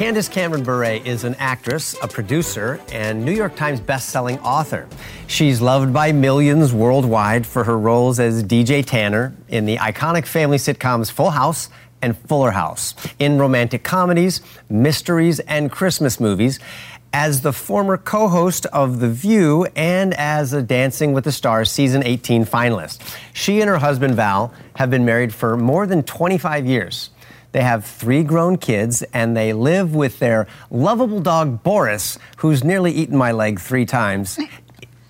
Candace Cameron Bure is an actress, a producer, and New York Times best-selling author. She's loved by millions worldwide for her roles as DJ Tanner in the iconic family sitcoms Full House and Fuller House, in romantic comedies, mysteries, and Christmas movies, as the former co host of The View and as a Dancing with the Stars season 18 finalist. She and her husband Val have been married for more than 25 years. They have three grown kids and they live with their lovable dog Boris, who's nearly eaten my leg three times.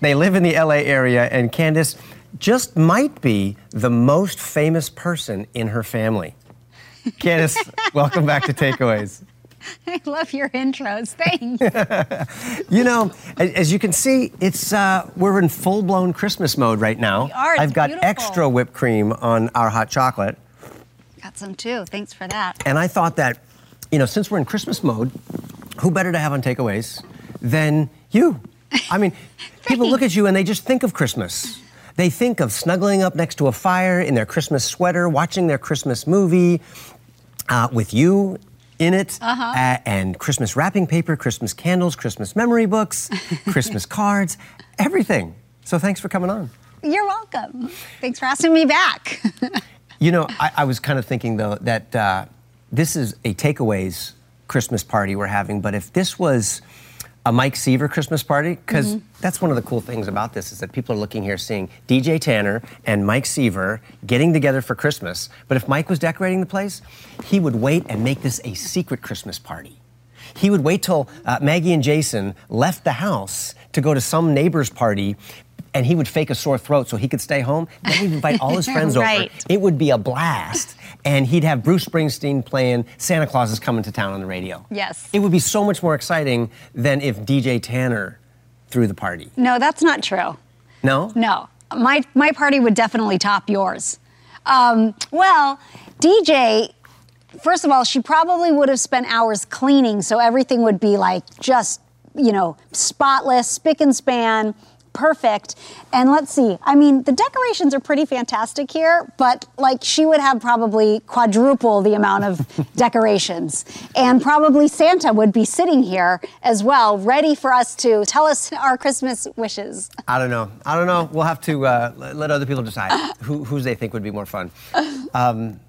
They live in the LA area, and Candace just might be the most famous person in her family. Candace, welcome back to Takeaways. I love your intros. Thanks. you know, as you can see, it's uh, we're in full-blown Christmas mode right now. We are. I've got beautiful. extra whipped cream on our hot chocolate. Got some too. Thanks for that. And I thought that, you know, since we're in Christmas mode, who better to have on takeaways than you? I mean, people look at you and they just think of Christmas. They think of snuggling up next to a fire in their Christmas sweater, watching their Christmas movie uh, with you in it, Uh-huh. uh, and Christmas wrapping paper, Christmas candles, Christmas memory books, Christmas cards, everything. So thanks for coming on. You're welcome. Thanks for asking me back. You know, I, I was kind of thinking though that uh, this is a takeaways Christmas party we're having, but if this was a Mike Seaver Christmas party, because that's one of the cool things about this is that people are looking here seeing DJ Tanner and Mike Seaver getting together for Christmas. But if Mike was decorating the place, he would wait and make this a secret Christmas party. He would wait till uh, Maggie and Jason left the house to go to some neighbor's party. And he would fake a sore throat so he could stay home. Then he'd invite all his friends Right. over. It would be a blast. And he'd have Bruce Springsteen playing Santa Claus is Coming to Town on the radio. Yes. It would be so much more exciting than if DJ Tanner threw the party. no, that's not true. No? No, my my party would definitely top yours. Um, well, DJ. First of all, she probably would have spent hours cleaning, so everything would be like just, you know, spotless, spick and span, perfect. And let's see, I mean, the decorations are pretty fantastic here, but like she would have probably quadruple the amount of decorations. And probably Santa would be sitting here as well, ready for us to tell us our Christmas wishes. I don't know. I don't know. We'll have to uh, let other people decide who, whose they think would be more fun. Um,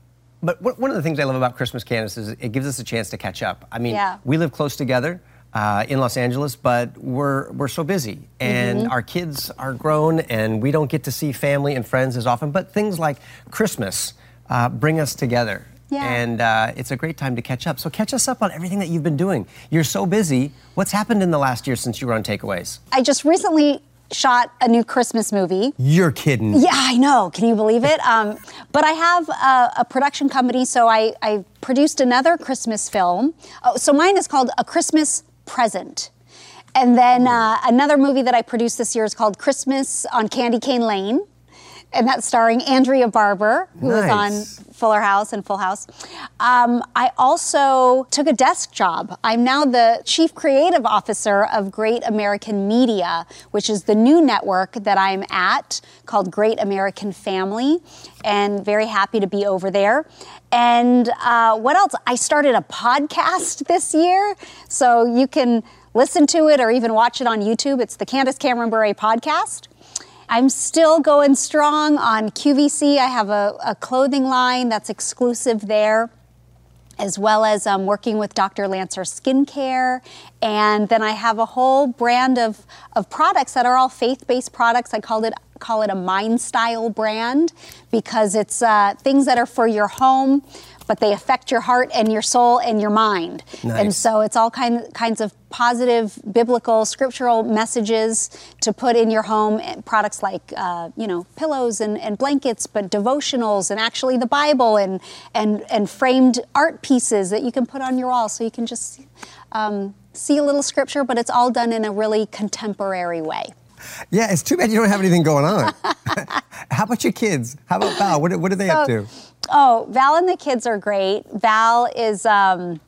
but one one of the things I love about Christmas, Candace, is it gives us a chance to catch up. I mean, Yeah. we live close together uh, in Los Angeles, but we're we're so busy, and Mm-hmm. our kids are grown, and we don't get to see family and friends as often. But things like Christmas uh, bring us together. Yeah. And uh, it's a great time to catch up. So catch us up on everything that you've been doing. You're so busy. What's happened in the last year since you were on Takeaways? I just recently shot a new Christmas movie. You're kidding. Yeah, I know. Can you believe it? Um, but I have a, a production company, so I, I produced another Christmas film. Oh, so mine is called A Christmas Present. And then uh, another movie that I produced this year is called Christmas on Candy Cane Lane. And that's starring Andrea Barber, who was on Fuller House and Full House. Um, I also took a desk job. I'm now the chief creative officer of Great American Media, which is the new network that I'm at called Great American Family, and very happy to be over there. And uh, what else? I started a podcast this year, so you can listen to it or even watch it on YouTube. It's the Candace Cameron Bure podcast. I'm still going strong on QVC. I have a, a clothing line that's exclusive there, as well as um, working with Dr. Lancer Skincare. And then I have a whole brand of, of products that are all faith based products. I called it call it a mind style brand because it's uh, things that are for your home but they affect your heart and your soul and your mind and so it's all kind, kinds of positive biblical scriptural messages to put in your home products like uh, you know pillows and, and blankets but devotionals and actually the bible and and and framed art pieces that you can put on your wall so you can just um, see a little scripture but it's all done in a really contemporary way Yeah, it's too bad you don't have anything going on. How about your kids? How about Val? What, what are they up to? Oh, Val and the kids are great. Val is, um,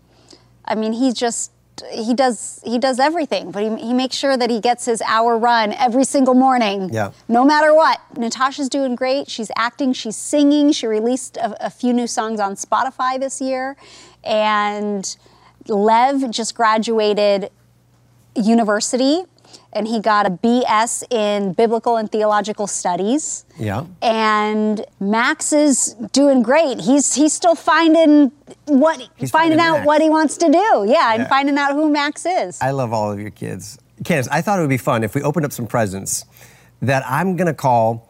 I mean, he just he does he does everything, but he, he makes sure that he gets his hour run every single morning. Yeah. No matter what. Natasha's doing great. She's acting. She's singing. She released a, a few new songs on Spotify this year, and Lev just graduated university and he got a BS in biblical and theological studies. Yeah. And Max is doing great. He's he's still finding what He's finding finding out Max. what he wants to do. Yeah, Yeah. and finding out who Max is. I love all of your kids. Candace, I thought it would be fun if we opened up some presents that I'm going to call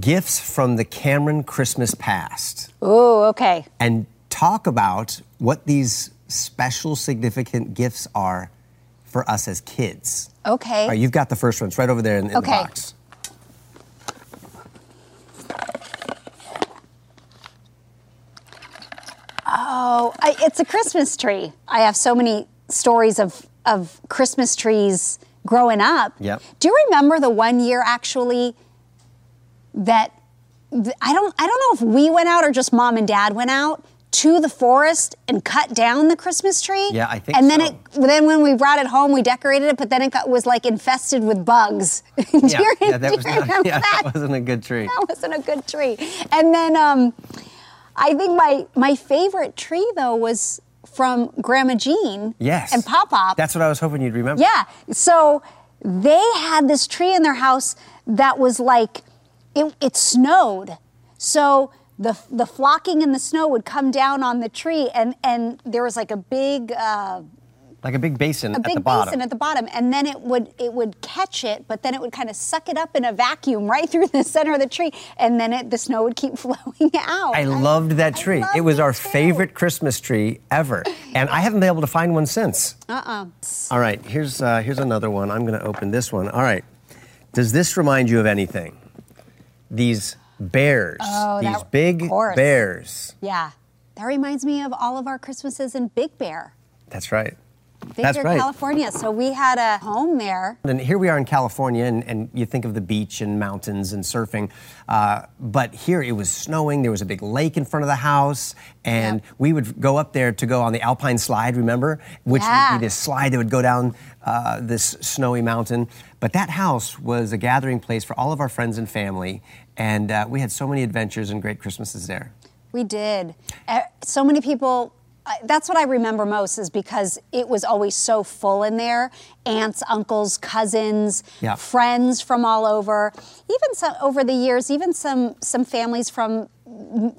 gifts from the Cameron Christmas past Ooh, okay. and talk about what these special, significant gifts are for us as kids. Okay. All right, you've got the first one. It's right over there in, in Okay. the box. Oh, I, it's a Christmas tree. I have so many stories of of Christmas trees growing up. Yep. Do you remember the one year actually that th- I don't I don't know if we went out or just mom and dad went out to the forest and cut down the Christmas tree. Yeah, I think And then so. it then when we brought it home, we decorated it, but then it got, was like infested with bugs. Yeah, you, yeah, that was not, yeah, that? that wasn't a good tree. that wasn't a good tree. And then um, I think my my favorite tree though was from Grandma Jean. Yes. And Pop Pop. That's what I was hoping you'd remember. yeah. So they had this tree in their house that was like it, it snowed. So the the flocking in the snow would come down on the tree, and and there was like a big. Uh, Like a big basin a at big the bottom. basin at the bottom, and then it would it would catch it, but then it would kind of suck it up in a vacuum right through the center of the tree, and then it, the snow would keep flowing out. I loved that tree. loved it was our too. favorite Christmas tree ever, and I haven't been able to find one since. Uh-uh. All right, here's uh, here's another one. I'm going to open this one. All right, does this remind you of anything? These bears, Oh, these that- big bears. Yeah, that reminds me of all of our Christmases in Big Bear, That's right. Big That's Bear, right. California. So we had a home there. And here we are in California, and, and you think of the beach and mountains and surfing. Uh, but here it was snowing. There was a big lake in front of the house, and Yep. we would go up there to go on the Alpine slide, remember? Which Yeah. would be this slide that would go down uh, this snowy mountain. But that house was a gathering place for all of our friends and family, and uh, we had so many adventures and great Christmases there. We did. Eh, So many people. That's what I remember most is because it was always so full in there. Aunts, uncles, cousins, Yeah. friends from all over. Even some over the years, even some some families from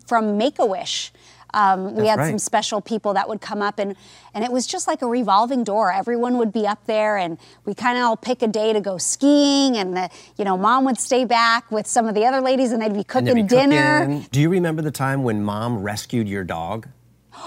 from Make a Wish. Um, we had right. some special people that would come up and and it was just like a revolving door. Everyone would be up there and we kind of all pick a day to go skiing and the you know mom would stay back with some of the other ladies and they'd be cooking there'd be dinner. cooking. Do you remember the time when mom rescued your dog?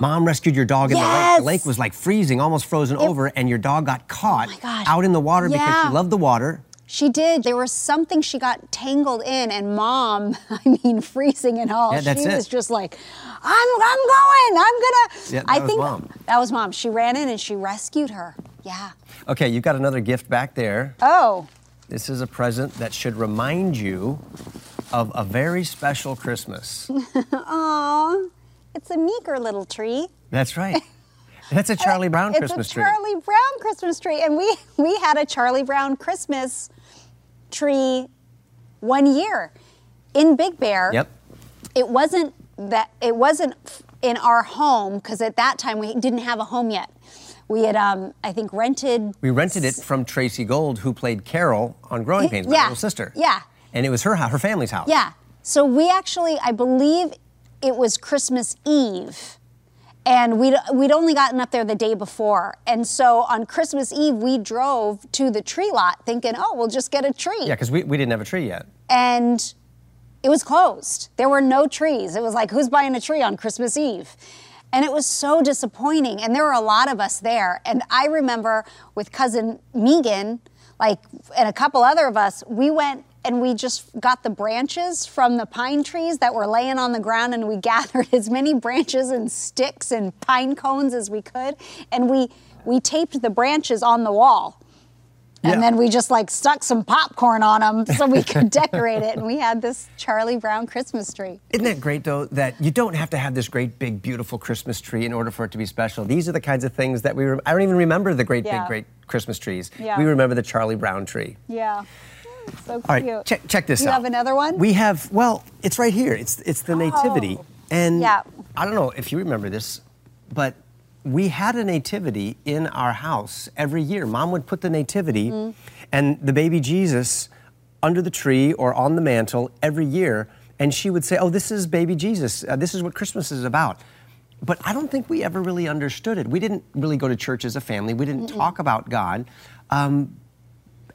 Mom rescued your dog in the lake. The lake was like freezing, almost frozen over, and your dog got caught my gosh. out in the water because she loved the water. She did. There was something she got tangled in, and mom, I mean, freezing and all. Yeah, that's she it. was just like, I'm, I'm going. I'm gonna. Yeah, that I was think Mom. that was mom. She ran in and she rescued her. Yeah. Okay, you've got another gift back there. Oh, This is a present that should remind you of a very special Christmas. aw, it's a meager little tree. That's right. That's a Charlie Brown it's Christmas tree. It's a tree. Charlie Brown Christmas tree, and we we had a Charlie Brown Christmas tree one year in Big Bear. Yep. it wasn't that it wasn't in our home because at that time we didn't have a home yet. We had, um, I think, rented. We rented it from Tracey Gold, who played Carol on Growing Pains, my Yeah, little sister. yeah. And it was her house, her family's house. Yeah. So we actually, I believe, it was Christmas Eve, and we'd we'd only gotten up there the day before, and so on Christmas Eve we drove to the tree lot thinking, oh, we'll just get a tree. Yeah, because we, we didn't have a tree yet. and it was closed. There were no trees. It was like, who's buying a tree on Christmas Eve? And it was so disappointing. And there were a lot of us there. And I remember with cousin Megan, like, and a couple other of us, we went and we just got the branches from the pine trees that were laying on the ground and we gathered as many branches and sticks and pine cones as we could. And we, we taped the branches on the wall. And Yeah. then we just like stuck some popcorn on them so we could decorate it. And we had this Charlie Brown Christmas tree. Isn't that great, though, that you don't have to have this great, big, beautiful Christmas tree in order for it to be special? These are the kinds of things that we, rem- I don't even remember the great, Yeah. big, great Christmas trees. Yeah. We remember the Charlie Brown tree. Yeah. So cute. All right, check, check this you out. You have another one? We have, well, it's right here. It's, it's the Nativity. And Yeah. I don't know if you remember this, but we had a nativity in our house every year. Mom would put the nativity Mm-hmm. and the baby Jesus under the tree or on the mantle every year, and she would say, "Oh, this is baby Jesus. Uh, this is what Christmas is about." But I don't think we ever really understood it. We didn't really go to church as a family. We didn't talk about God. Um,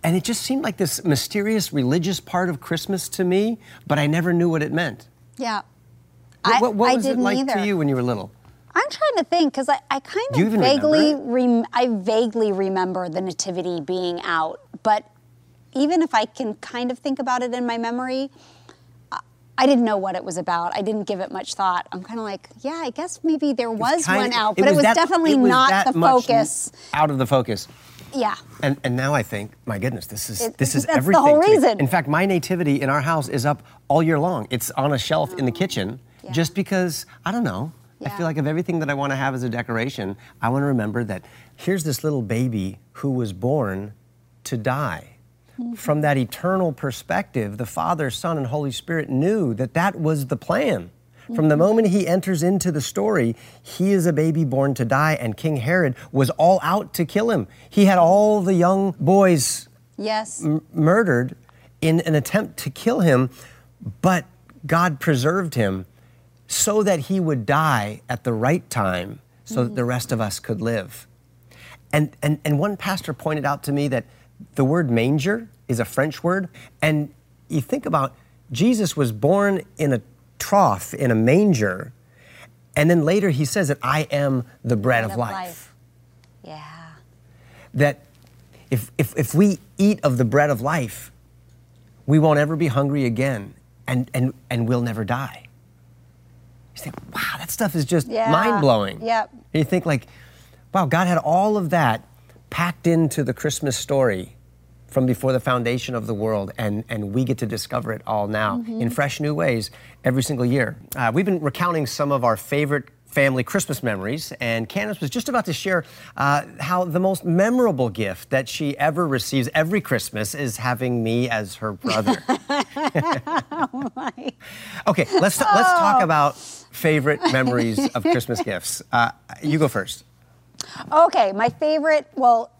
and it just seemed like this mysterious religious part of Christmas to me, but I never knew what it meant. Yeah. What, what, what I was it didn't like either. to you when you were little? I'm trying to think because I, I kind of vaguely rem- I vaguely remember the nativity being out, but even if I can kind of think about it in my memory, I- I didn't know what it was about. I didn't give it much thought. I'm kind of like, yeah, I guess maybe there was, one out, but it was, that- definitely it was not the focus. Out of the focus. Yeah. And, and now I think, my goodness, this is It- this is that's the everything. whole to me. reason. In fact, my nativity in our house is up all year long. It's on a shelf in the kitchen, Yeah. just because I don't know. I feel like of everything that I want to have as a decoration, I want to remember that here's this little baby who was born to die. Mm-hmm. From that eternal perspective, the Father, Son, and Holy Spirit knew that that was the plan. From Mm-hmm. the moment he enters into the story, he is a baby born to die, and King Herod was all out to kill him. He had all the young boys Yes. m- murdered in an attempt to kill him, but God preserved him so that he would die at the right time so that the rest of us could live. And, and, and one pastor pointed out to me that the word manger is a French word. And you think about Jesus was born in a trough, in a manger. And then later he says that I am the bread, of, life. Yeah. That if, if, if we eat of the bread of life, we won't ever be hungry again and, and, and we'll never die. You think, wow, that stuff is just Yeah. mind blowing. Yep. And you think, like, wow, God had all of that packed into the Christmas story from before the foundation of the world, and, and we get to discover it all now Mm-hmm. in fresh new ways every single year. Uh, we've been recounting some of our favorite family Christmas memories, and Candace was just about to share uh, how the most memorable gift that she ever receives every Christmas is having me as her brother. oh my. Okay, let's, let's talk about favorite memories of Christmas gifts. Uh, you go first. Okay, my favorite, well,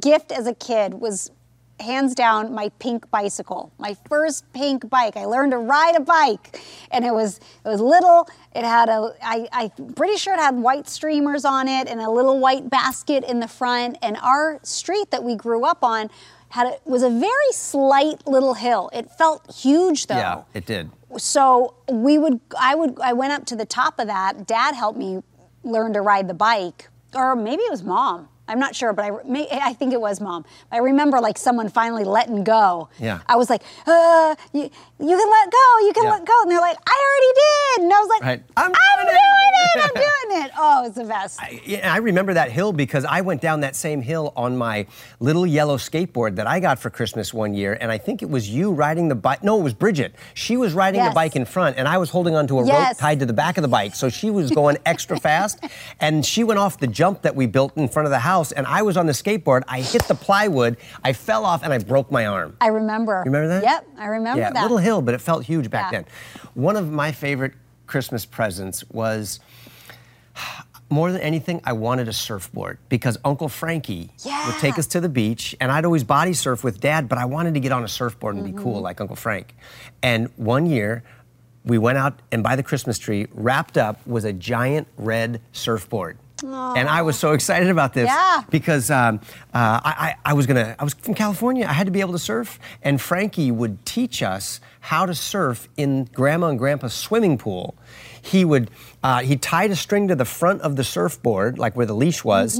gift as a kid was hands down my pink bicycle. My first pink bike. I learned to ride a bike, and it was it was little. It had a I I'm pretty sure it had white streamers on it and a little white basket in the front. And our street that we grew up on had a, was a very slight little hill. It felt huge though Yeah, it did. so we would i would i went up to the top of that dad helped me learn to ride the bike or maybe it was mom i'm not sure but i may, i think it was mom i remember like someone finally letting go Yeah. i was like uh, you, you can let go you can Yeah. let go and they're like i already did and i was like Right. i'm, I'm doing doing it it." i'm doing it oh it's the best I, yeah, I remember that hill because I went down that same hill on my little yellow skateboard that I got for Christmas one year, and I think it was you riding the bike. No, it was Bridget. She was riding the bike in front, and I was holding onto a rope tied to the back of the bike, so she was going extra fast. And she went off the jump that we built in front of the house, and I was on the skateboard. I hit the plywood, I fell off, and I broke my arm. i remember You remember that? yep i remember yeah, that little hill, but it felt huge back Yeah. then. One of my favorite Christmas presents was more than anything, I wanted a surfboard because Uncle Frankie would take us to the beach, and I'd always body surf with Dad, but I wanted to get on a surfboard and be Mm-hmm. cool like Uncle Frank. And one year, we went out and by the Christmas tree, wrapped up was a giant red surfboard. And I was so excited about this Yeah. because um, uh, I, I, I was gonna I was from California. I had to be able to surf, and Frankie would teach us how to surf in Grandma and Grandpa's swimming pool. He would uh, he tied a string to the front of the surfboard, like where the leash was.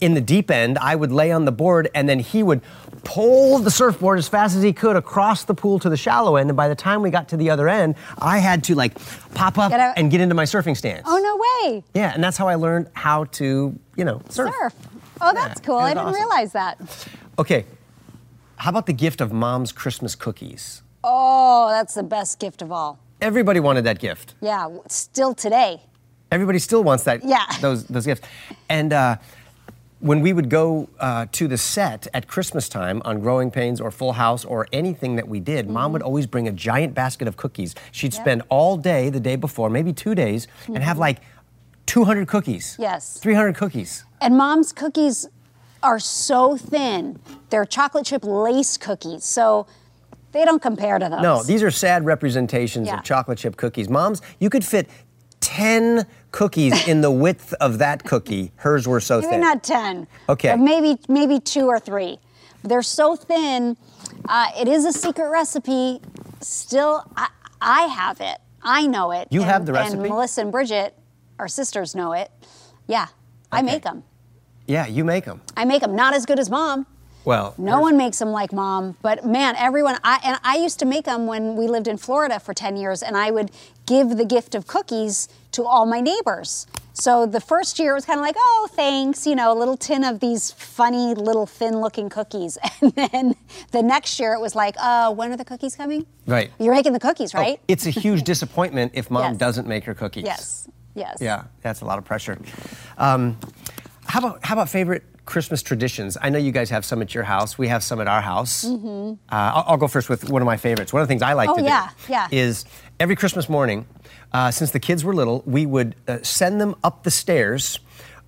In the deep end, I would lay on the board, and then he would pull the surfboard as fast as he could across the pool to the shallow end. And by the time we got to the other end, I had to like pop up Get and get into my surfing stance. oh no way Yeah, and that's how I learned how to, you know, surf. surf oh that's Yeah, cool i didn't awesome. realize that Okay, how about the gift of mom's Christmas cookies? oh that's the best gift of all Everybody wanted that gift. Yeah, still today. Everybody still wants that. Yeah. Those those gifts, and. Uh, when we would go uh, to the set at Christmas time on Growing Pains or Full House or anything that we did, Mom would always bring a giant basket of cookies. She'd spend all day the day before, maybe two days, and have like 200 cookies. Yes. 300 cookies. And mom's cookies are so thin. They're chocolate chip lace cookies. So they don't compare to those. No, these are sad representations Yeah. of chocolate chip cookies. Mom's, you could fit 10 cookies in the width of that cookie. Hers were so maybe thin. not 10. Okay. Maybe maybe 2 or 3. They're so thin. Uh, it is a secret recipe. Still I, I have it. I know it. You and, have the recipe? And? Melissa and Bridget, our sisters know it. Yeah. I make them. yeah, you make them. I make them not as good as mom. Well, No one makes them like mom, but man, everyone. I and I used to make them when we lived in Florida for ten years, and I would give the gift of cookies to all my neighbors. So the first year was kind of like, oh, thanks, you know, a little tin of these funny little thin-looking cookies, and then the next year it was like, oh, when are the cookies coming? Right. You're making the cookies, Oh, right? it's a huge disappointment if mom Yes. doesn't make her cookies. yes. Yes. Yeah, that's a lot of pressure. Um, how about how about favorite Christmas traditions? I know you guys have some at your house. We have some at our house. Uh, I'll, I'll go first with one of my favorites. One of the things I like Mm-hmm. Oh, to yeah, do yeah. is every Christmas morning, uh, since the kids were little, we would uh, send them up the stairs.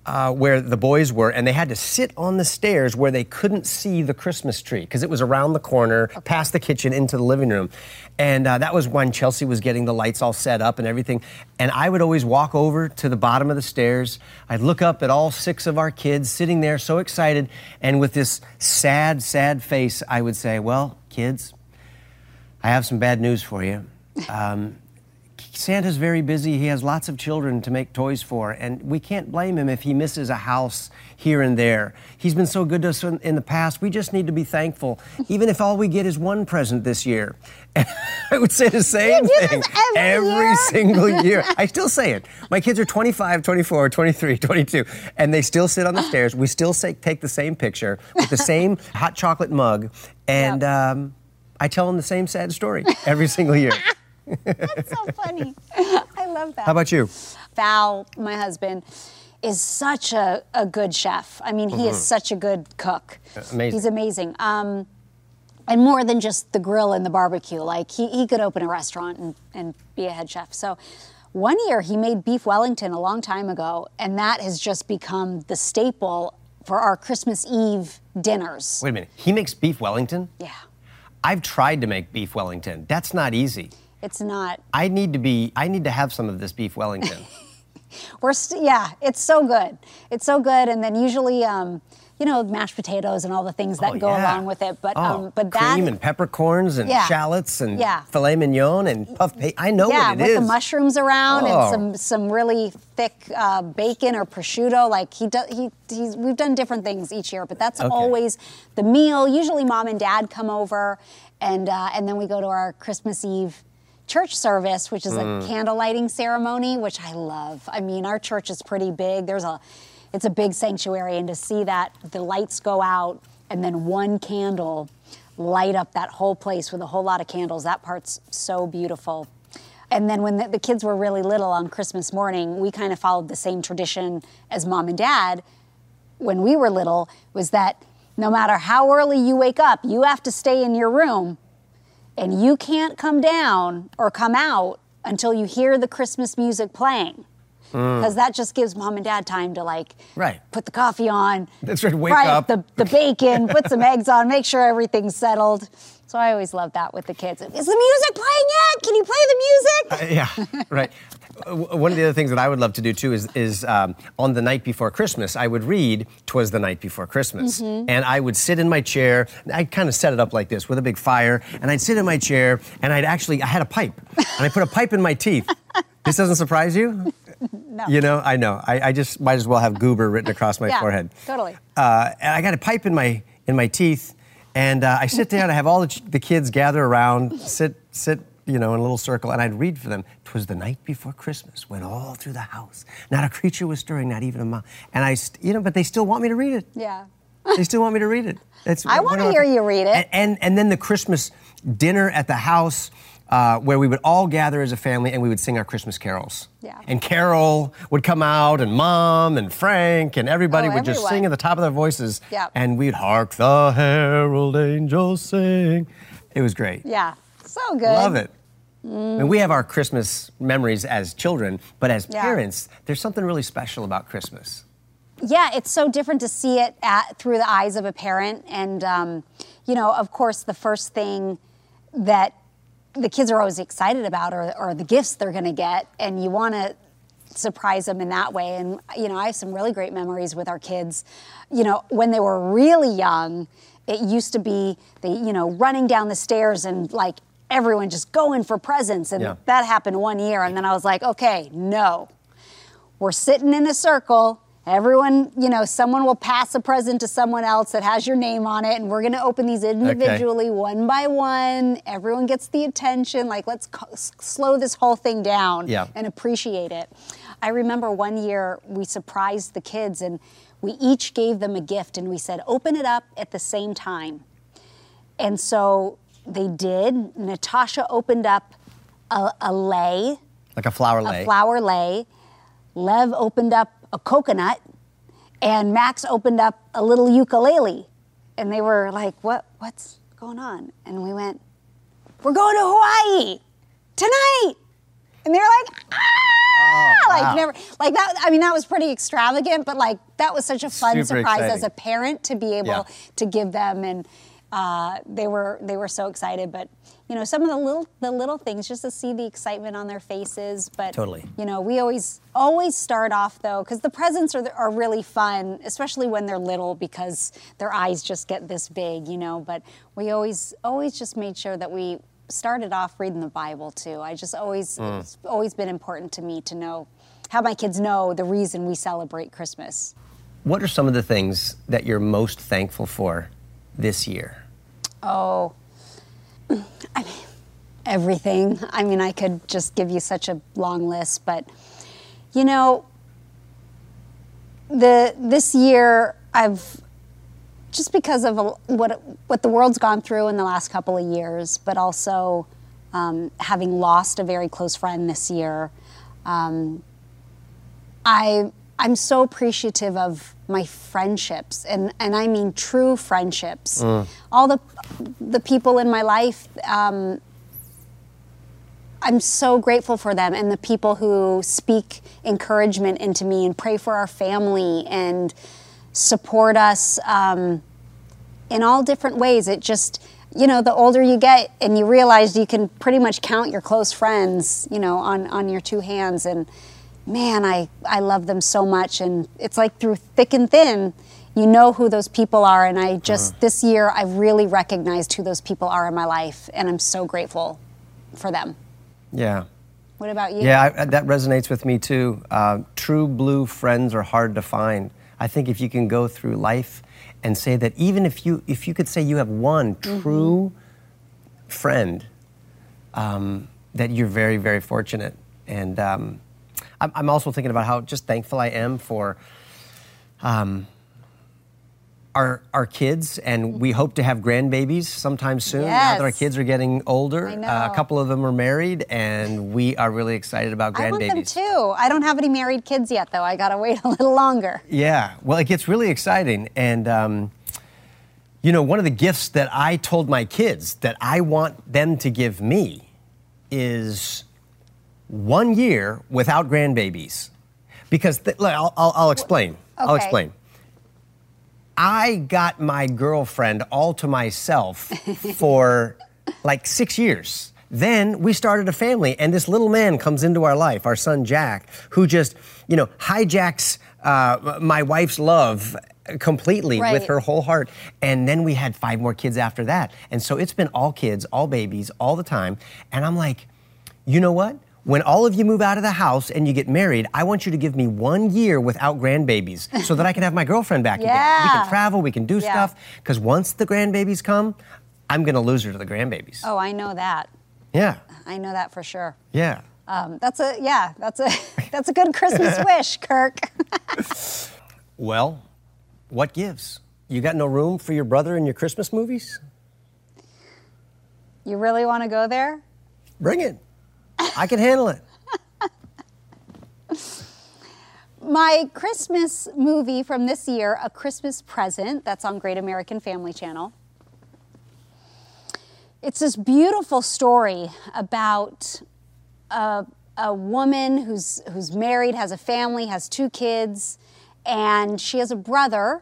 Uh, where the boys were, and they had to sit on the stairs where they couldn't see the Christmas tree because it was around the corner, past the kitchen, into the living room. And uh, that was when Chelsea was getting the lights all set up and everything. And I would always walk over to the bottom of the stairs. I'd look up at all six of our kids sitting there, so excited. And with this sad, sad face, I would say, Well, kids, I have some bad news for you. Um, Santa's very busy. He has lots of children to make toys for, and we can't blame him if he misses a house here and there. He's been so good to us in, in the past. We just need to be thankful, even if all we get is one present this year. And I would say the same thing every year? single year. I still say it. My kids are 25, 24, 23, 22, and they still sit on the stairs. We still say, take the same picture with the same hot chocolate mug, and Yep. um, I tell them the same sad story every single year. That's so funny. I love that. How about you? Val, my husband, is such a, a good chef. I mean, he is such a good cook. Mm-hmm. Amazing. He's amazing. Um, and more than just the grill and the barbecue. Like, he, he could open a restaurant and, and be a head chef. So, one year he made beef Wellington a long time ago, and that has just become the staple for our Christmas Eve dinners. Wait a minute. He makes beef Wellington? Yeah, I've tried to make beef Wellington. That's not easy. It's not. I need to be I need to have some of this beef Wellington. We're st- yeah, it's so good. It's so good, and then usually, um, you know, mashed potatoes and all the things that Oh, go yeah. along with it. But oh, um, but that cream and peppercorns and Yeah. shallots and Yeah. filet mignon and puff pa- I know yeah, what it with is. the mushrooms around Oh. and some some really thick uh, bacon or prosciutto. Like he does, he he's, we've done different things each year, but that's Okay. always the meal. Usually, mom and dad come over, and uh, and then we go to our Christmas Eve church service, which is Mm. a candle lighting ceremony, which I love. I mean, our church is pretty big. There's a it's a big sanctuary, and to see that the lights go out and then one candle light up that whole place with a whole lot of candles, that part's so beautiful. And then when the, the kids were really little on Christmas morning, we kind of followed the same tradition as mom and dad when we were little was that no matter how early you wake up, you have to stay in your room and you can't come down or come out until you hear the Christmas music playing. Mm. Because that just gives mom and dad time to like Right. put the coffee on. That's right, wake up. The, the bacon, put some eggs on, make sure everything's settled. So I always love that with the kids. Is the music playing yet? Can you play the music? Uh, yeah, right. One of the other things that I would love to do too is, is um, on the night before Christmas, I would read "Twas the Night Before Christmas," Mm-hmm. and I would sit in my chair. I'd kind of set it up like this with a big fire, and I'd sit in my chair, and I'd actually I had a pipe, and I put a pipe in my teeth. This doesn't surprise you? No. You know, I know. I, I just might as well have goober written across my Yeah, forehead. totally. Uh, and I got a pipe in my in my teeth, and uh, I sit down. I have all the, ch- the kids gather around, sit sit, you know, in a little circle, and I'd read for them. Twas the night before Christmas, went all through the house, not a creature was stirring, not even a mouse. And I, st- you know, but they still want me to read it. Yeah. They still want me to read it. That's I wanna hear you read it. And, and and then the Christmas dinner at the house. Uh, where we would all gather as a family and we would sing our Christmas carols. Yeah. And Carol would come out, and Mom and Frank and everybody Oh, would just sing at the top of their voices. Yeah. And we'd hark the herald angels sing. It was great. Yeah. So good. Love it. I mean, we have our Christmas memories as children, but as Yeah. parents, there's something really special about Christmas. Yeah, it's so different to see it at, through the eyes of a parent. And, um, you know, of course, the first thing that the kids are always excited about are, are the gifts they're going to get. And you want to surprise them in that way. And, you know, I have some really great memories with our kids. You know, when they were really young, it used to be, they, you know, running down the stairs and like everyone just going for presents. And Yeah. that happened one year. And then I was like, okay, no we're sitting in a circle. Everyone, you know, someone will pass a present to someone else that has your name on it, and we're going to open these individually, one by one. Everyone gets the attention. Like, let's co- s- slow this whole thing down Yeah. and appreciate it. I remember one year we surprised the kids, and we each gave them a gift, and we said, open it up at the same time. And so they did. Natasha opened up a, a lei Like a flower lei. a flower lei. Lev opened up a coconut, and Max opened up a little ukulele. And they were like, "What? What's going on?" And we went, "We're going to Hawaii tonight." And they were like, "Ah!" like wow. never, like that. I mean, that was pretty extravagant, but like that was such a fun Super surprise as a parent to be able Yeah. to give them and uh, they were they were so excited but you know some of the little the little things just to see the excitement on their faces but Totally. you know we always always start off though because the presents are, are really fun especially when they're little because their eyes just get this big you know but we always always just made sure that we started off reading the bible too i just always it's always been important to me to know how my kids know the reason we celebrate christmas What are some of the things that you're most thankful for this year? Oh, I mean, everything. I mean, I could just give you such a long list, but you know, the this year I've just because of what what the world's gone through in the last couple of years, but also um, having lost a very close friend this year. Um, I I'm so appreciative of my friendships, and and I mean true friendships. All the the people in my life. Um, I'm so grateful for them and the people who speak encouragement into me and pray for our family and support us um, in all different ways. It just, you know, the older you get and you realize you can pretty much count your close friends, you know, on, on your two hands. And man, I, I love them so much. And it's like through thick and thin, you know who those people are. And I just, this year, I've really recognized who those people are in my life. And I'm so grateful for them. Yeah. What about you? Yeah, I, that resonates with me too. Uh, true blue friends are hard to find. I think if you can go through life and say that even if you if you could say you have one true friend, um, that you're very very fortunate. And um, I'm, I'm also thinking about how just thankful I am for um, our our kids, and we hope to have grandbabies sometime soon. Now that our kids are getting older, I Uh, a couple of them are married, and we are really excited about grandbabies. I want them too. I don't have any married kids yet, though. I gotta wait a little longer. Yeah, well, it gets really exciting. And, um, you know, one of the gifts that I told my kids that I want them to give me is one year without grandbabies. Because, th- look, I'll, I'll, I'll explain. I'll explain. I got my girlfriend all to myself for like six years. Then we started a family, and this little man comes into our life, our son Jack, who just, you know, hijacks uh, my wife's love completely with her whole heart. And then we had five more kids after that. And so it's been all kids, all babies, all the time. And I'm like, you know what? When all of you move out of the house and you get married, I want you to give me one year without grandbabies so that I can have my girlfriend back again. We can travel, we can do Yeah. stuff. Because once the grandbabies come, I'm going to lose her to the grandbabies. Oh, I know that. Yeah, I know that for sure. yeah. Um, that's a yeah. That's a that's a good Christmas wish, Kirk. Well, what gives? You got no room for your brother in your Christmas movies? you really want to go there? Bring it. I can handle it. My Christmas movie from this year, A Christmas Present, that's on Great American Family Channel, it's this beautiful story about a, a woman who's who's married, has a family, has two kids, and she has a brother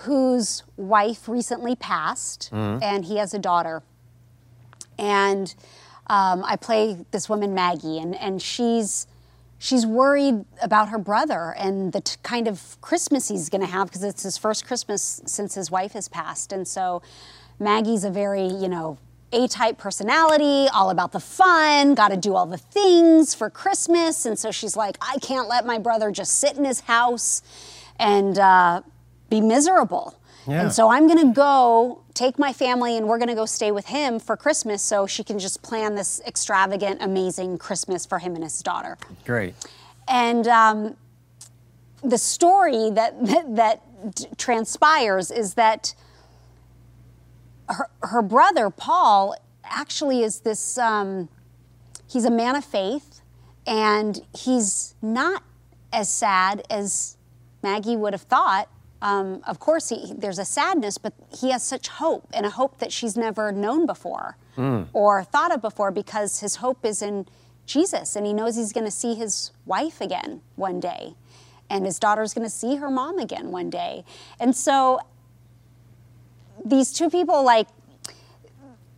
whose wife recently passed, mm-hmm. and he has a daughter. And um, I play this woman Maggie, and, and she's she's worried about her brother and the kind of Christmas he's going to have because it's his first Christmas since his wife has passed. And so Maggie's a very, you know, A type personality, all about the fun, got to do all the things for Christmas. And so she's like, I can't let my brother just sit in his house and uh, be miserable. Yeah. And so I'm going to go take my family and we're going to go stay with him for Christmas so she can just plan this extravagant, amazing Christmas for him and his daughter. Great. And um, the story that, that, that transpires is that her, her brother, Paul, actually is this, um, he's a man of faith and he's not as sad as Maggie would have thought. Um, of course, he, there's a sadness, but he has such hope and a hope that she's never known before or thought of before because his hope is in Jesus and he knows he's going to see his wife again one day and his daughter's going to see her mom again one day. And so these two people, like,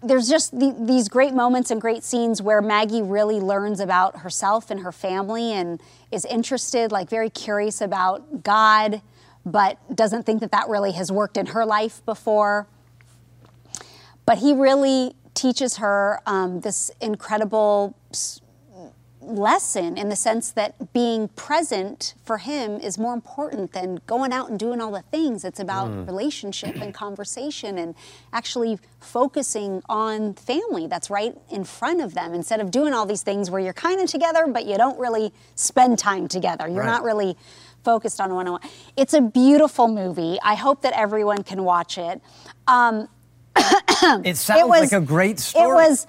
there's just the, these great moments and great scenes where Maggie really learns about herself and her family and is interested, like very curious about God, but doesn't think that that really has worked in her life before. But he really teaches her um, this incredible lesson in the sense that being present for him is more important than going out and doing all the things. It's about relationship and conversation and actually focusing on family that's right in front of them instead of doing all these things where you're kind of together, but you don't really spend time together. You're Right. not really focused on one on one. It's a beautiful movie. I hope that everyone can watch it. Um, It sounds was- like a great story. It was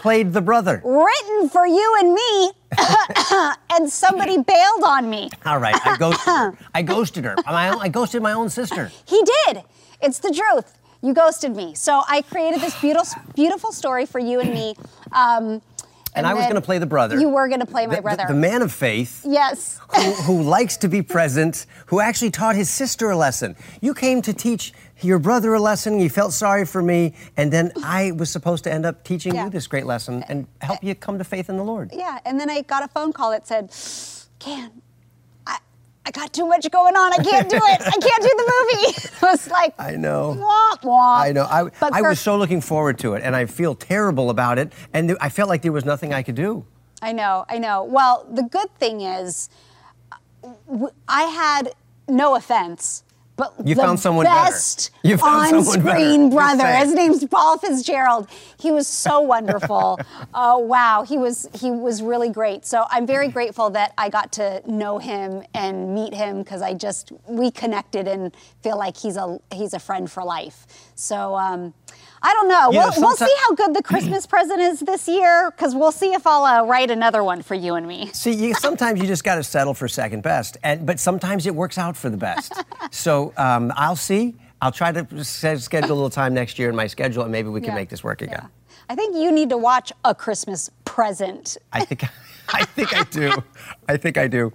played the brother. written for you and me, and somebody bailed on me. All right, I ghosted her. I ghosted her. My own, I ghosted my own sister. He did. It's the truth. You ghosted me. So I created this beautiful, beautiful story for you and me. Um, And I was gonna play the brother. You were going to play my The- the- brother. the man of faith. yes. who, who likes to be present, who actually taught his sister a lesson. You came to teach your brother a lesson, you felt sorry for me, and then I was supposed to end up teaching Yeah. you this great lesson and help eh, you come to faith in the Lord. Yeah. And then I got a phone call that said, "Can I? Got too much going on. I can't do it. I can't do the movie." I was like, I know. Wah, wah. I know. I, But I was so looking forward to it, and I feel terrible about it, and th- I felt like there was nothing I could do. I know, I know. Well, the good thing is, uh, w- I had no offense, but You found someone better. best You found better. on-screen brother. His name's Paul Fitzgerald. He was so wonderful. oh wow, he was he was really great. So I'm very grateful that I got to know him and meet him because I just we connected and feel like he's a he's a friend for life. So. Um, I don't know. You we'll, we'll see how good the Christmas present is this year, because we'll see if I'll uh, write another one for you and me. See, you, sometimes you just got to settle for second best, and but sometimes it works out for the best. so um, I'll see. I'll try to schedule a little time next year in my schedule, and maybe we can Yeah. make this work again. Yeah. I think you need to watch A Christmas Present. I think I think I do. I think I do.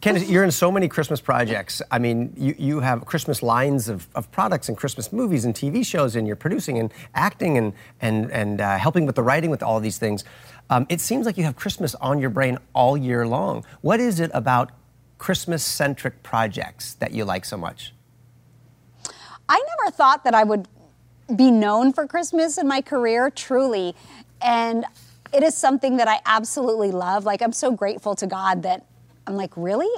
Ken, you're in so many Christmas projects. I mean, you, you have Christmas lines of, of products and Christmas movies and TV shows, and you're producing and acting and and and uh, helping with the writing with all these things. Um, it seems like you have Christmas on your brain all year long. What is it about Christmas-centric projects that you like so much? I never thought that I would be known for Christmas in my career, truly. And it is something that I absolutely love. Like, I'm so grateful to God that I'm like, really?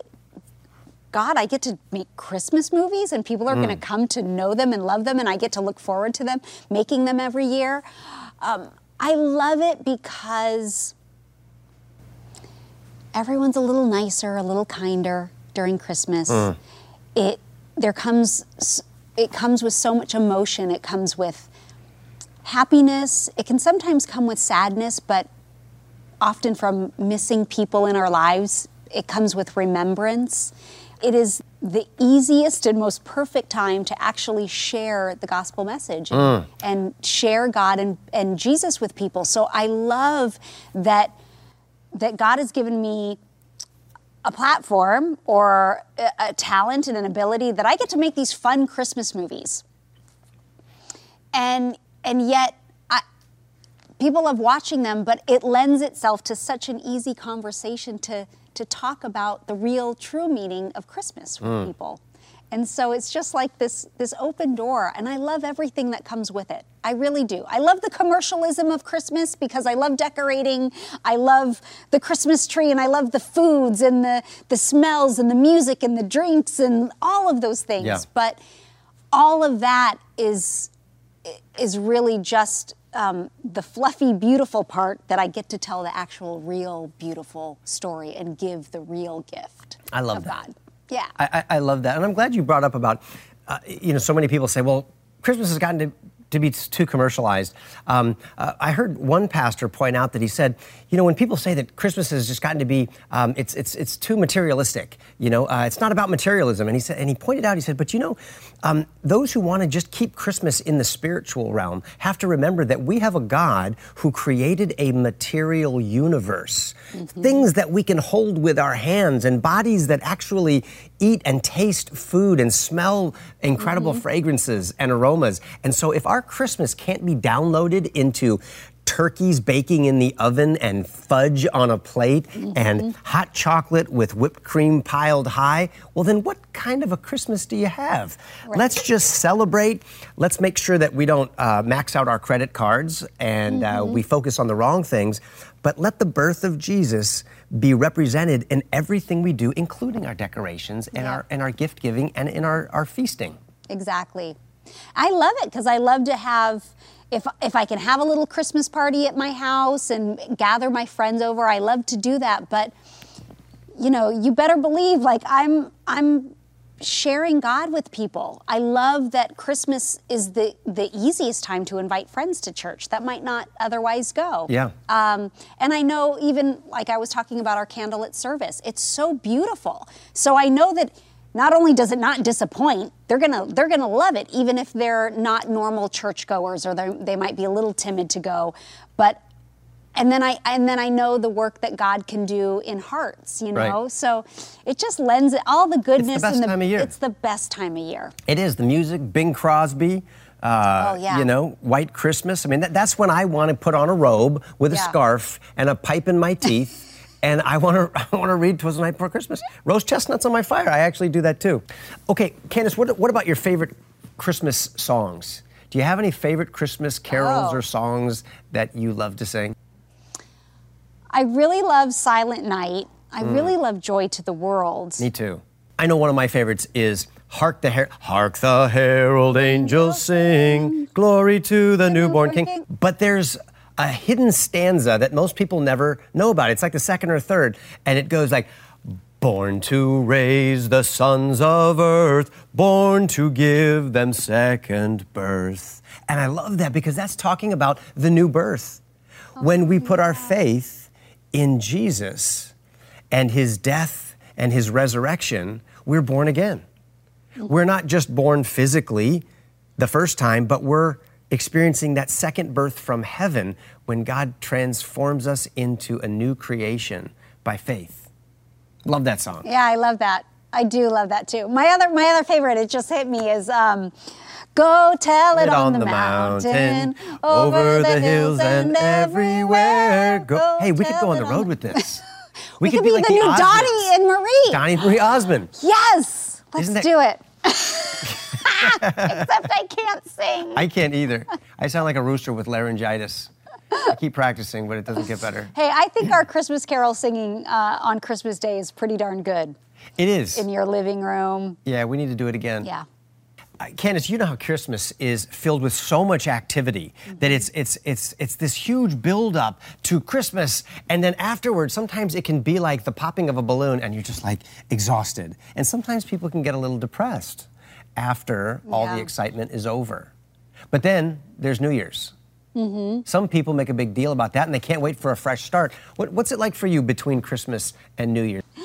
God, I get to make Christmas movies and people are going to come to know them and love them, and I get to look forward to them, making them every year. Um, I love it because everyone's a little nicer, a little kinder during Christmas. It there comes it comes with so much emotion. It comes with happiness. It can sometimes come with sadness, but often from missing people in our lives. It comes with remembrance. it is the easiest and most perfect time to actually share the gospel message and, and share God and, and Jesus with people. So I love that that God has given me a platform or a, a talent and an ability that I get to make these fun Christmas movies. And and yet I, people love watching them, but it lends itself to such an easy conversation to to talk about the real true meaning of Christmas with mm. people. And so it's just like this this open door and I love everything that comes with it. I really do. I love the commercialism of Christmas because I love decorating. I love the Christmas tree and I love the foods and the the smells and the music and the drinks and all of those things. Yeah. But all of that is is really just um, the fluffy, beautiful part that I get to tell the actual, real, beautiful story and give the real gift. I love of that. God. Yeah. I, I, I love that, and I'm glad you brought up about, uh, you know, so many people say, well, Christmas has gotten to, to be too commercialized. Um, uh, I heard one pastor point out that he said, you know, when people say that Christmas has just gotten to be, um, it's it's it's too materialistic. You know, uh, it's not about materialism. And he said, and he pointed out, he said, but you know, um, those who want to just keep Christmas in the spiritual realm have to remember that we have a God who created a material universe, things that we can hold with our hands, and bodies that actually eat and taste food and smell incredible fragrances and aromas. And so, if our Christmas can't be downloaded into turkeys baking in the oven and fudge on a plate and hot chocolate with whipped cream piled high, well, then what kind of a Christmas do you have? Let's just celebrate. Let's make sure that we don't uh, max out our credit cards and uh, we focus on the wrong things, but let the birth of Jesus be represented in everything we do, including our decorations and, Yeah. our, and our gift giving and in our, our feasting. Exactly. I love it because I love to have if if I can have a little Christmas party at my house and gather my friends over, I love to do that, but you know, you better believe like I'm I'm sharing God with people. I love that Christmas is the the easiest time to invite friends to church that might not otherwise go. Yeah. Um, and I know even like I was talking about our candlelit service, it's so beautiful. So I know that not only does it not disappoint, they're gonna they're gonna love it, even if they're not normal churchgoers or they they might be a little timid to go. But and then I and then I know the work that God can do in hearts, you Right. know. So it just lends it all the goodness best and the time of year. it's the best time of year. It is the music, Bing Crosby. Uh, Oh, yeah. You know, White Christmas. I mean, that, that's when I want to put on a robe with a Yeah. scarf and a pipe in my teeth. And I want to, I want to read "Twas the Night Before Christmas." Roast chestnuts on my fire. I actually do that too. Okay, Candace, what, what about your favorite Christmas songs? Do you have any favorite Christmas carols Oh. or songs that you love to sing? I really love Silent Night. I Mm. really love Joy to the World. Me too. I know one of my favorites is "Hark the Her- Hark the Herald Angels Sing, Glory to the Newborn King." King. But there's a hidden stanza that most people never know about. It's like the second or third, and it goes like. Born to raise the sons of earth, born to give them second birth. And I love that because that's talking about the new birth. when we put our faith in Jesus and his death and his resurrection, we're born again. We're not just born physically the first time, but we're experiencing that second birth from heaven when God transforms us into a new creation by faith. Love that song. Yeah, I love that. I do love that too. My other my other favorite, it just hit me, is um, "Go tell it, on, the, mountain, over, the hills and everywhere." Go. Hey, we could go on the road with this. We, could be, like the new Osmonds. Donnie and Marie. Donnie Marie Osmond. Yes, let's that- do it. Except I can't sing. I can't either. I sound like a rooster with laryngitis. I keep practicing, but it doesn't get better. Hey, I think our Christmas carol singing uh, on Christmas Day is pretty darn good It is. in your living room. Yeah, we need to do it again. Yeah. Uh, Candace, you know how Christmas is filled with so much activity that it's it's it's it's this huge buildup to Christmas, and then afterwards, sometimes it can be like the popping of a balloon, and you're just like exhausted. And sometimes people can get a little depressed after all the excitement is over. But then there's New Year's. Some people make a big deal about that, and they can't wait for a fresh start. What, what's it like for you between Christmas and New Year's?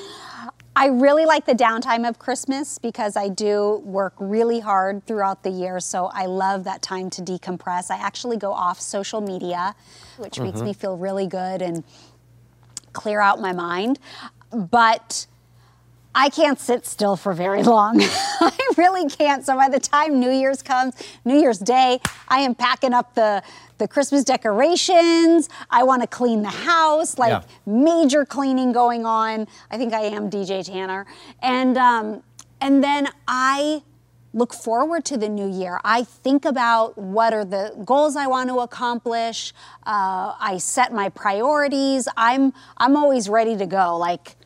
I really like the downtime of Christmas because I do work really hard throughout the year. So I love that time to decompress. I actually go off social media, which mm-hmm. makes me feel really good and clear out my mind. But I can't sit still for very long. I really can't. So by the time New Year's comes, New Year's Day, I am packing up the the Christmas decorations. I want to clean the house, like yeah. major cleaning going on. I think I am DJ Tanner, and um, and then I look forward to the new year. I think about what are the goals I want to accomplish. Uh, I set my priorities. I'm I'm always ready to go. Like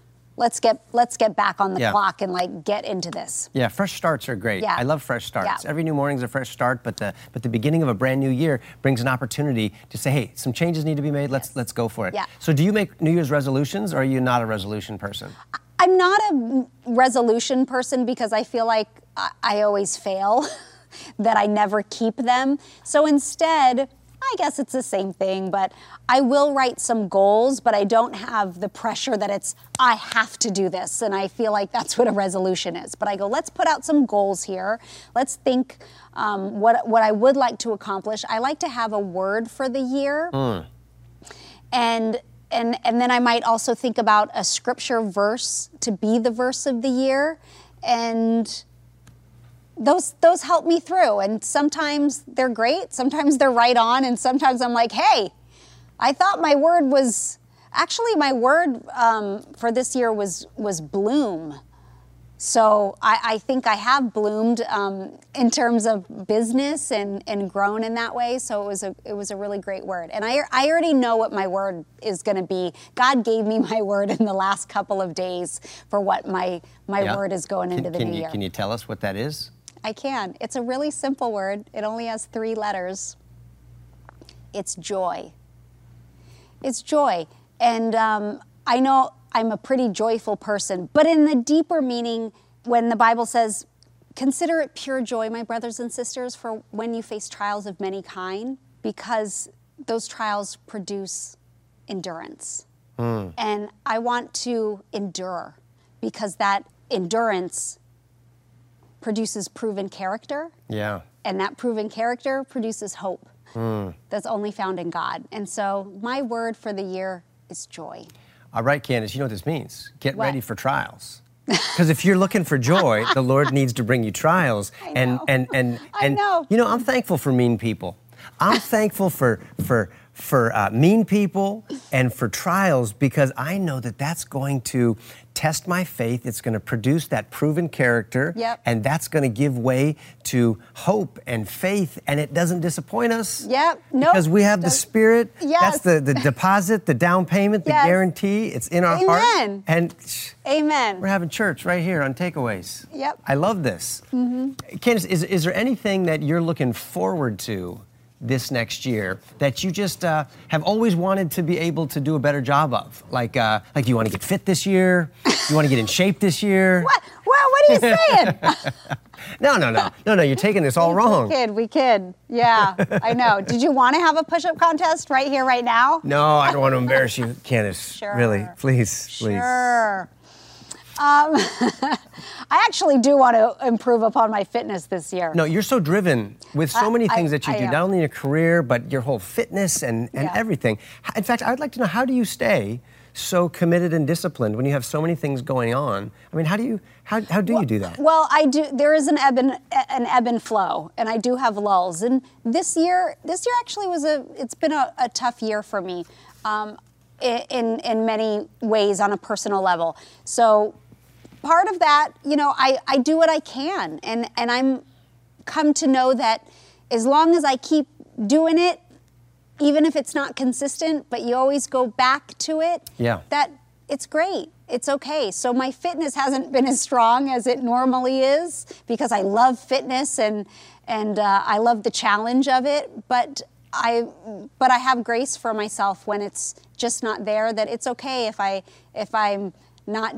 let's get let's get back on the yeah. clock and like get into this. Yeah, fresh starts are great. Yeah. I love fresh starts. Yeah. Every new morning is a fresh start, but the but the beginning of a brand new year brings an opportunity to say, hey, some changes need to be made. Let's yes. let's go for it. Yeah. So do you make New Year's resolutions or are you not a resolution person? I'm not a resolution person because I feel like I, I always fail, that I never keep them. So instead, I guess it's the same thing, but I will write some goals, but I don't have the pressure that it's, I have to do this. And I feel like that's what a resolution is. But I go, let's put out some goals here. Let's think um, what, what I would like to accomplish. I like to have a word for the year. Mm. And and and then I might also think about a scripture verse to be the verse of the year and those those help me through and sometimes they're great sometimes they're right on and sometimes i'm like hey i thought my word was actually my word um, for this year was was bloom so I, I think I have bloomed um, in terms of business and, and grown in that way. So it was a it was a really great word, and I I already know what my word is going to be. God gave me my word in the last couple of days for what my my yeah. word is going can, into the new you, year. Can you tell us what that is? I can. It's a really simple word, it only has three letters. It's joy. It's joy. And um, I know I'm a pretty joyful person, but in the deeper meaning, when the Bible says, Consider it pure joy, my brothers and sisters, for when you face trials of many kind, because those trials produce endurance. Mm. And I want to endure because that endurance produces proven character. Yeah. And that proven character produces hope mm. that's only found in God. And so my word for the year is joy. All right, Candace, you know what this means. Get what? ready for trials. Because if you're looking for joy, the Lord needs to bring you trials. And and and and know. you know, I'm thankful for mean people. I'm thankful for for for uh, mean people and for trials because I know that that's going to test my faith. It's going to produce that proven character. Yep. And that's going to give way to hope and faith. And it doesn't disappoint us. Yep. Nope. Because we have the Spirit. Yes. That's the, the deposit, the down payment, the yes. guarantee. It's in our Amen. heart. And Amen. We're having church right here on Takeaways. Yep. I love this. Mm-hmm. Candace, is, is there anything that you're looking forward to this next year that you just uh, have always wanted to be able to do a better job of? Like, uh, like you want to get fit this year? You want to get in shape this year? What? Well, what are you saying? no, no, no, no, no. You're taking this all wrong. We kid, we kid. Yeah, I know. Did you want to have a push-up contest right here, right now? No, I don't want to embarrass you, Candace. Sure. Really, please, please. Sure. Um, I actually do want to improve upon my fitness this year. No, you're so driven with so many things I, that you I do, am. not only your career, but your whole fitness and, and yeah. everything. In fact, I would like to know how do you stay so committed and disciplined when you have so many things going on? I mean, how do you how, how do well, you do that? Well, I do. There is an ebb and an ebb and flow, and I do have lulls. And this year, this year actually was a. It's been a, a tough year for me. Um, in in many ways on a personal level. So part of that, you know, I, I do what I can. And, and I'm come to know that as long as I keep doing it, even if it's not consistent, but you always go back to it, yeah. that it's great. It's okay. So my fitness hasn't been as strong as it normally is because I love fitness and and uh, I love the challenge of it. But I but I have grace for myself when it's just not there. That it's okay if I if I'm not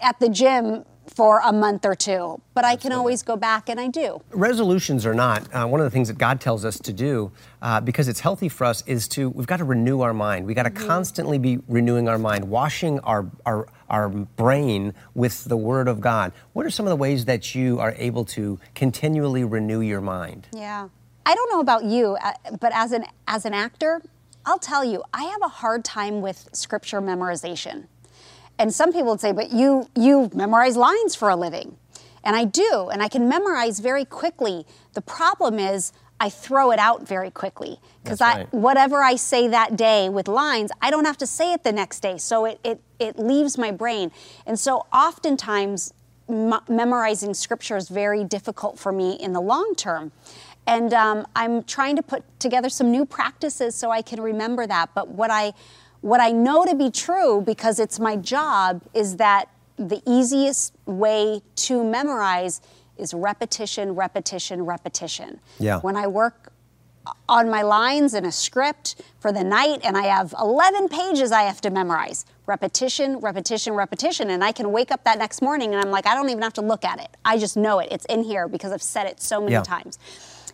at the gym for a month or two, but I can always go back and I do. Resolutions or not, uh, one of the things that God tells us to do, uh, because it's healthy for us, is to, we've got to renew our mind. We've got to mm-hmm. constantly be renewing our mind, washing our, our, our brain with the Word of God. What are some of the ways that you are able to continually renew your mind? Yeah. I don't know about you, uh, but as an as an actor, I'll tell you, I have a hard time with scripture memorization. And some people would say, "But you you memorize lines for a living." And I do, and I can memorize very quickly. The problem is I throw it out very quickly because I right. whatever I say that day with lines, I don't have to say it the next day. So it it, it leaves my brain. And so oftentimes m- memorizing scripture is very difficult for me in the long term. And um, I'm trying to put together some new practices so I can remember that. But what I what I know to be true because it's my job is that the easiest way to memorize is repetition, repetition, repetition. Yeah. When I work on my lines in a script for the night and I have 11 pages I have to memorize. Repetition, repetition, repetition. And I can wake up that next morning and I'm like, I don't even have to look at it. I just know it. It's in here because I've said it so many Yeah. times.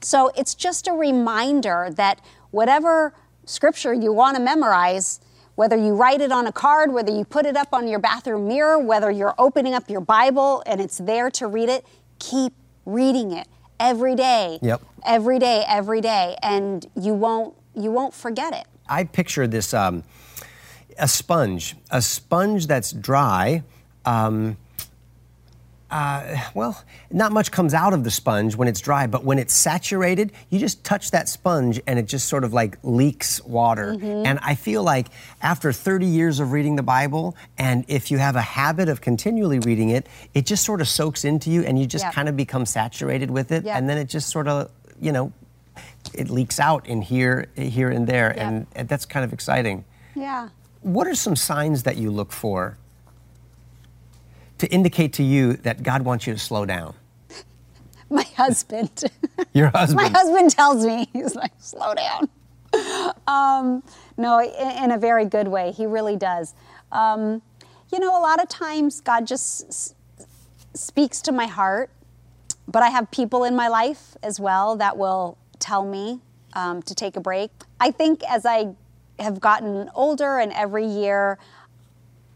So it's just a reminder that whatever scripture you want to memorize, whether you write it on a card, whether you put it up on your bathroom mirror, whether you're opening up your Bible and it's there to read it, keep reading it every day. Yep. Every day, every day, and you won't you won't forget it. I picture this um, a sponge, a sponge that's dry. Um, uh, well, not much comes out of the sponge when it's dry, but when it's saturated, you just touch that sponge and it just sort of like leaks water. And I feel like after 30 years of reading the Bible, and if you have a habit of continually reading it, it just sort of soaks into you and you just Yep. kind of become saturated with it. Yep. And then it just sort of, you know, it leaks out in here, here and there, Yep. and that's kind of exciting. Yeah. What are some signs that you look for to indicate to you that God wants you to slow down? My husband. Your husband. My husband tells me, he's like, slow down. Um, no, in, in a very good way. He really does. Um, you know, a lot of times God just s- speaks to my heart, but I have people in my life as well that will tell me um, to take a break. I think as I have gotten older and every year,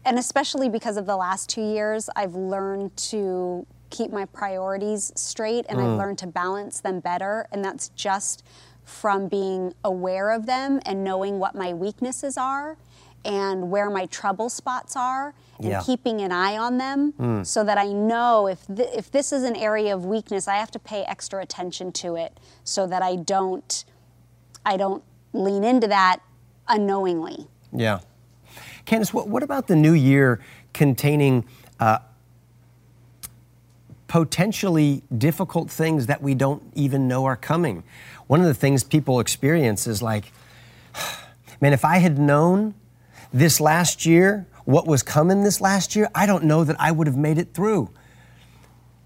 and especially because of the last two years, I've learned to keep my priorities straight and I've mm. learned to balance them better. And that's just from being aware of them and knowing what my weaknesses are and where my trouble spots are and Yeah. keeping an eye on them mm. so that I know if, th- if this is an area of weakness, I have to pay extra attention to it so that I don't, I don't lean into that unknowingly. Yeah. Candace, what, what about the new year containing uh, potentially difficult things that we don't even know are coming? One of the things people experience is like, man, if I had known this last year what was coming this last year, I don't know that I would have made it through.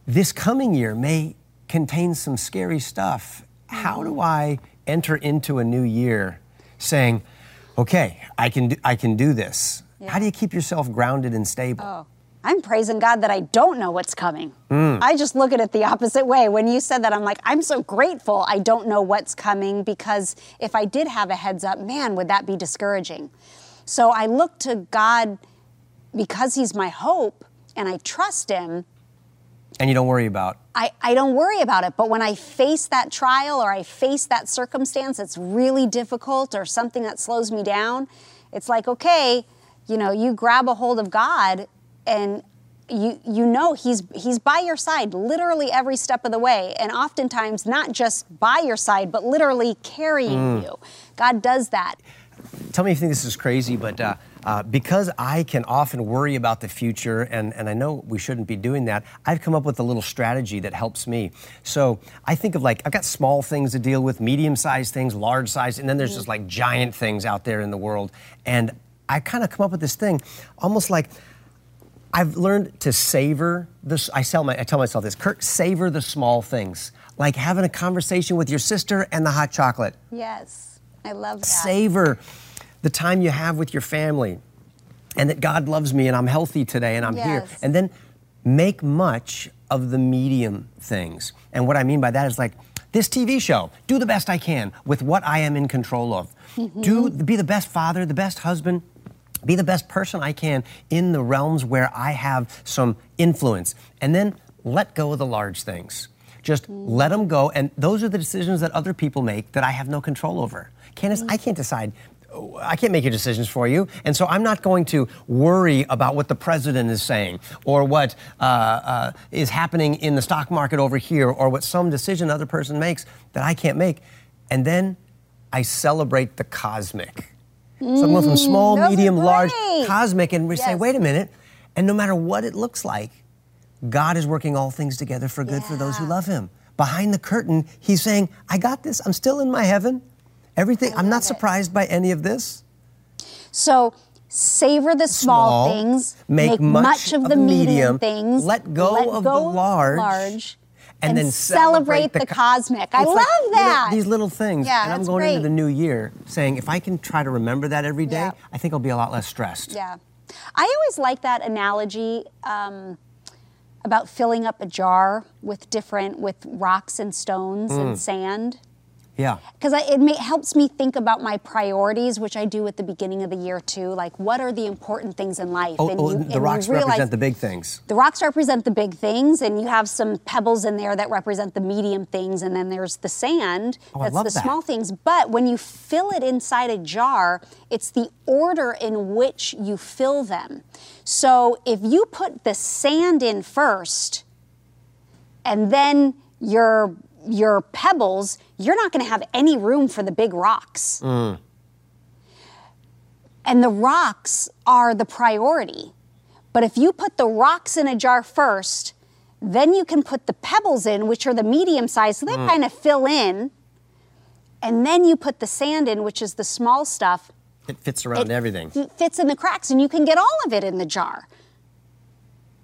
This coming year may contain some scary stuff. How do I enter into a new year saying, okay, I can do, I can do this? How do you keep yourself grounded and stable? Oh, I'm praising God that I don't know what's coming. Hmm. I just look at it the opposite way. When you said that, I'm like, I'm so grateful I don't know what's coming because if I did have a heads up, man, would that be discouraging. So I look to God because He's my hope and I trust Him. And you don't worry about. I, I don't worry about it. But when I face that trial or I face that circumstance that's really difficult or something that slows me down, it's like, okay, you know, you grab a hold of God and you you know he's he's by your side literally every step of the way and oftentimes not just by your side but literally carrying you. God does that. Tell me if you think this is crazy, but uh, uh, because I can often worry about the future, and, and I know we shouldn't be doing that, I've come up with a little strategy that helps me. So I think of like, I've got small things to deal with, medium sized things, large sized, and then there's just like giant things out there in the world. And I kind of come up with this thing, almost like I've learned to savor this. I tell, my, I tell myself this, Kirk, savor the small things, like having a conversation with your sister and the hot chocolate Yes. I love that. savor the time you have with your family and that God loves me and I'm healthy today and I'm here. And then make much of the medium things. And what I mean by that is like this TV show, do the best I can with what I am in control of. Mm-hmm. Do be the best father, the best husband, be the best person I can in the realms where I have some influence. And then let go of the large things. Just let them go. And those are the decisions that other people make that I have no control over. Candace, I can't decide. I can't make your decisions for you. And so I'm not going to worry about what the president is saying or what uh, uh, is happening in the stock market over here or what some decision other person makes that I can't make. And then I celebrate the cosmic. So I'm going from small, those medium, large, cosmic, and we say, wait a minute. And no matter what it looks like, God is working all things together for good for those who love Him. Behind the curtain, He's saying, I got this. I'm still in my heaven. Everything, I'm not it. surprised by any of this. So savor the small, Small, things, make much of of the the medium, medium, things, let go of the large, and, and then celebrate, the, co- cosmic. I love like that. these little things. Yeah, and I'm going into the new year saying, if I can try to remember that every day, Yeah. I think I'll be a lot less stressed. Yeah. I always like that analogy um, about filling up a jar with different, with rocks and stones Mm. and sand. Yeah. Because it ma- helps me think about my priorities, which I do at the beginning of the year too. Like, what are the important things in life? Oh, And oh, you- the and you rocks realize- represent the big things. The rocks represent the big things, and you have some pebbles in there that represent the medium things, and then there's the sand Oh, that's the that. small things. But when you fill it inside a jar, it's the order in which you fill them. So if you put the sand in first, and then your your pebbles, you're not going to have any room for the big rocks. And the rocks are the priority. But if you put the rocks in a jar first, then you can put the pebbles in, which are the medium size, so they mm. kind of fill in. And then you put the sand in, which is the small stuff. It fits around It everything. It fits in the cracks, and you can get all of it in the jar.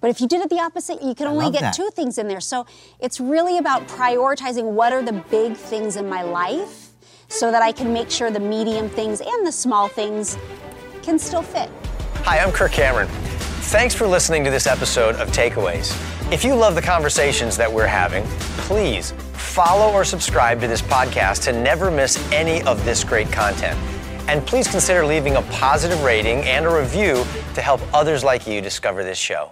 But if you did it the opposite, you can only get that. two things in there. So it's really about prioritizing what are the big things in my life so that I can make sure the medium things and the small things can still fit. Hi, I'm Kirk Cameron. Thanks for listening to this episode of Takeaways. If you love the conversations that we're having, please follow or subscribe to this podcast to never miss any of this great content. And please consider leaving a positive rating and a review to help others like you discover this show.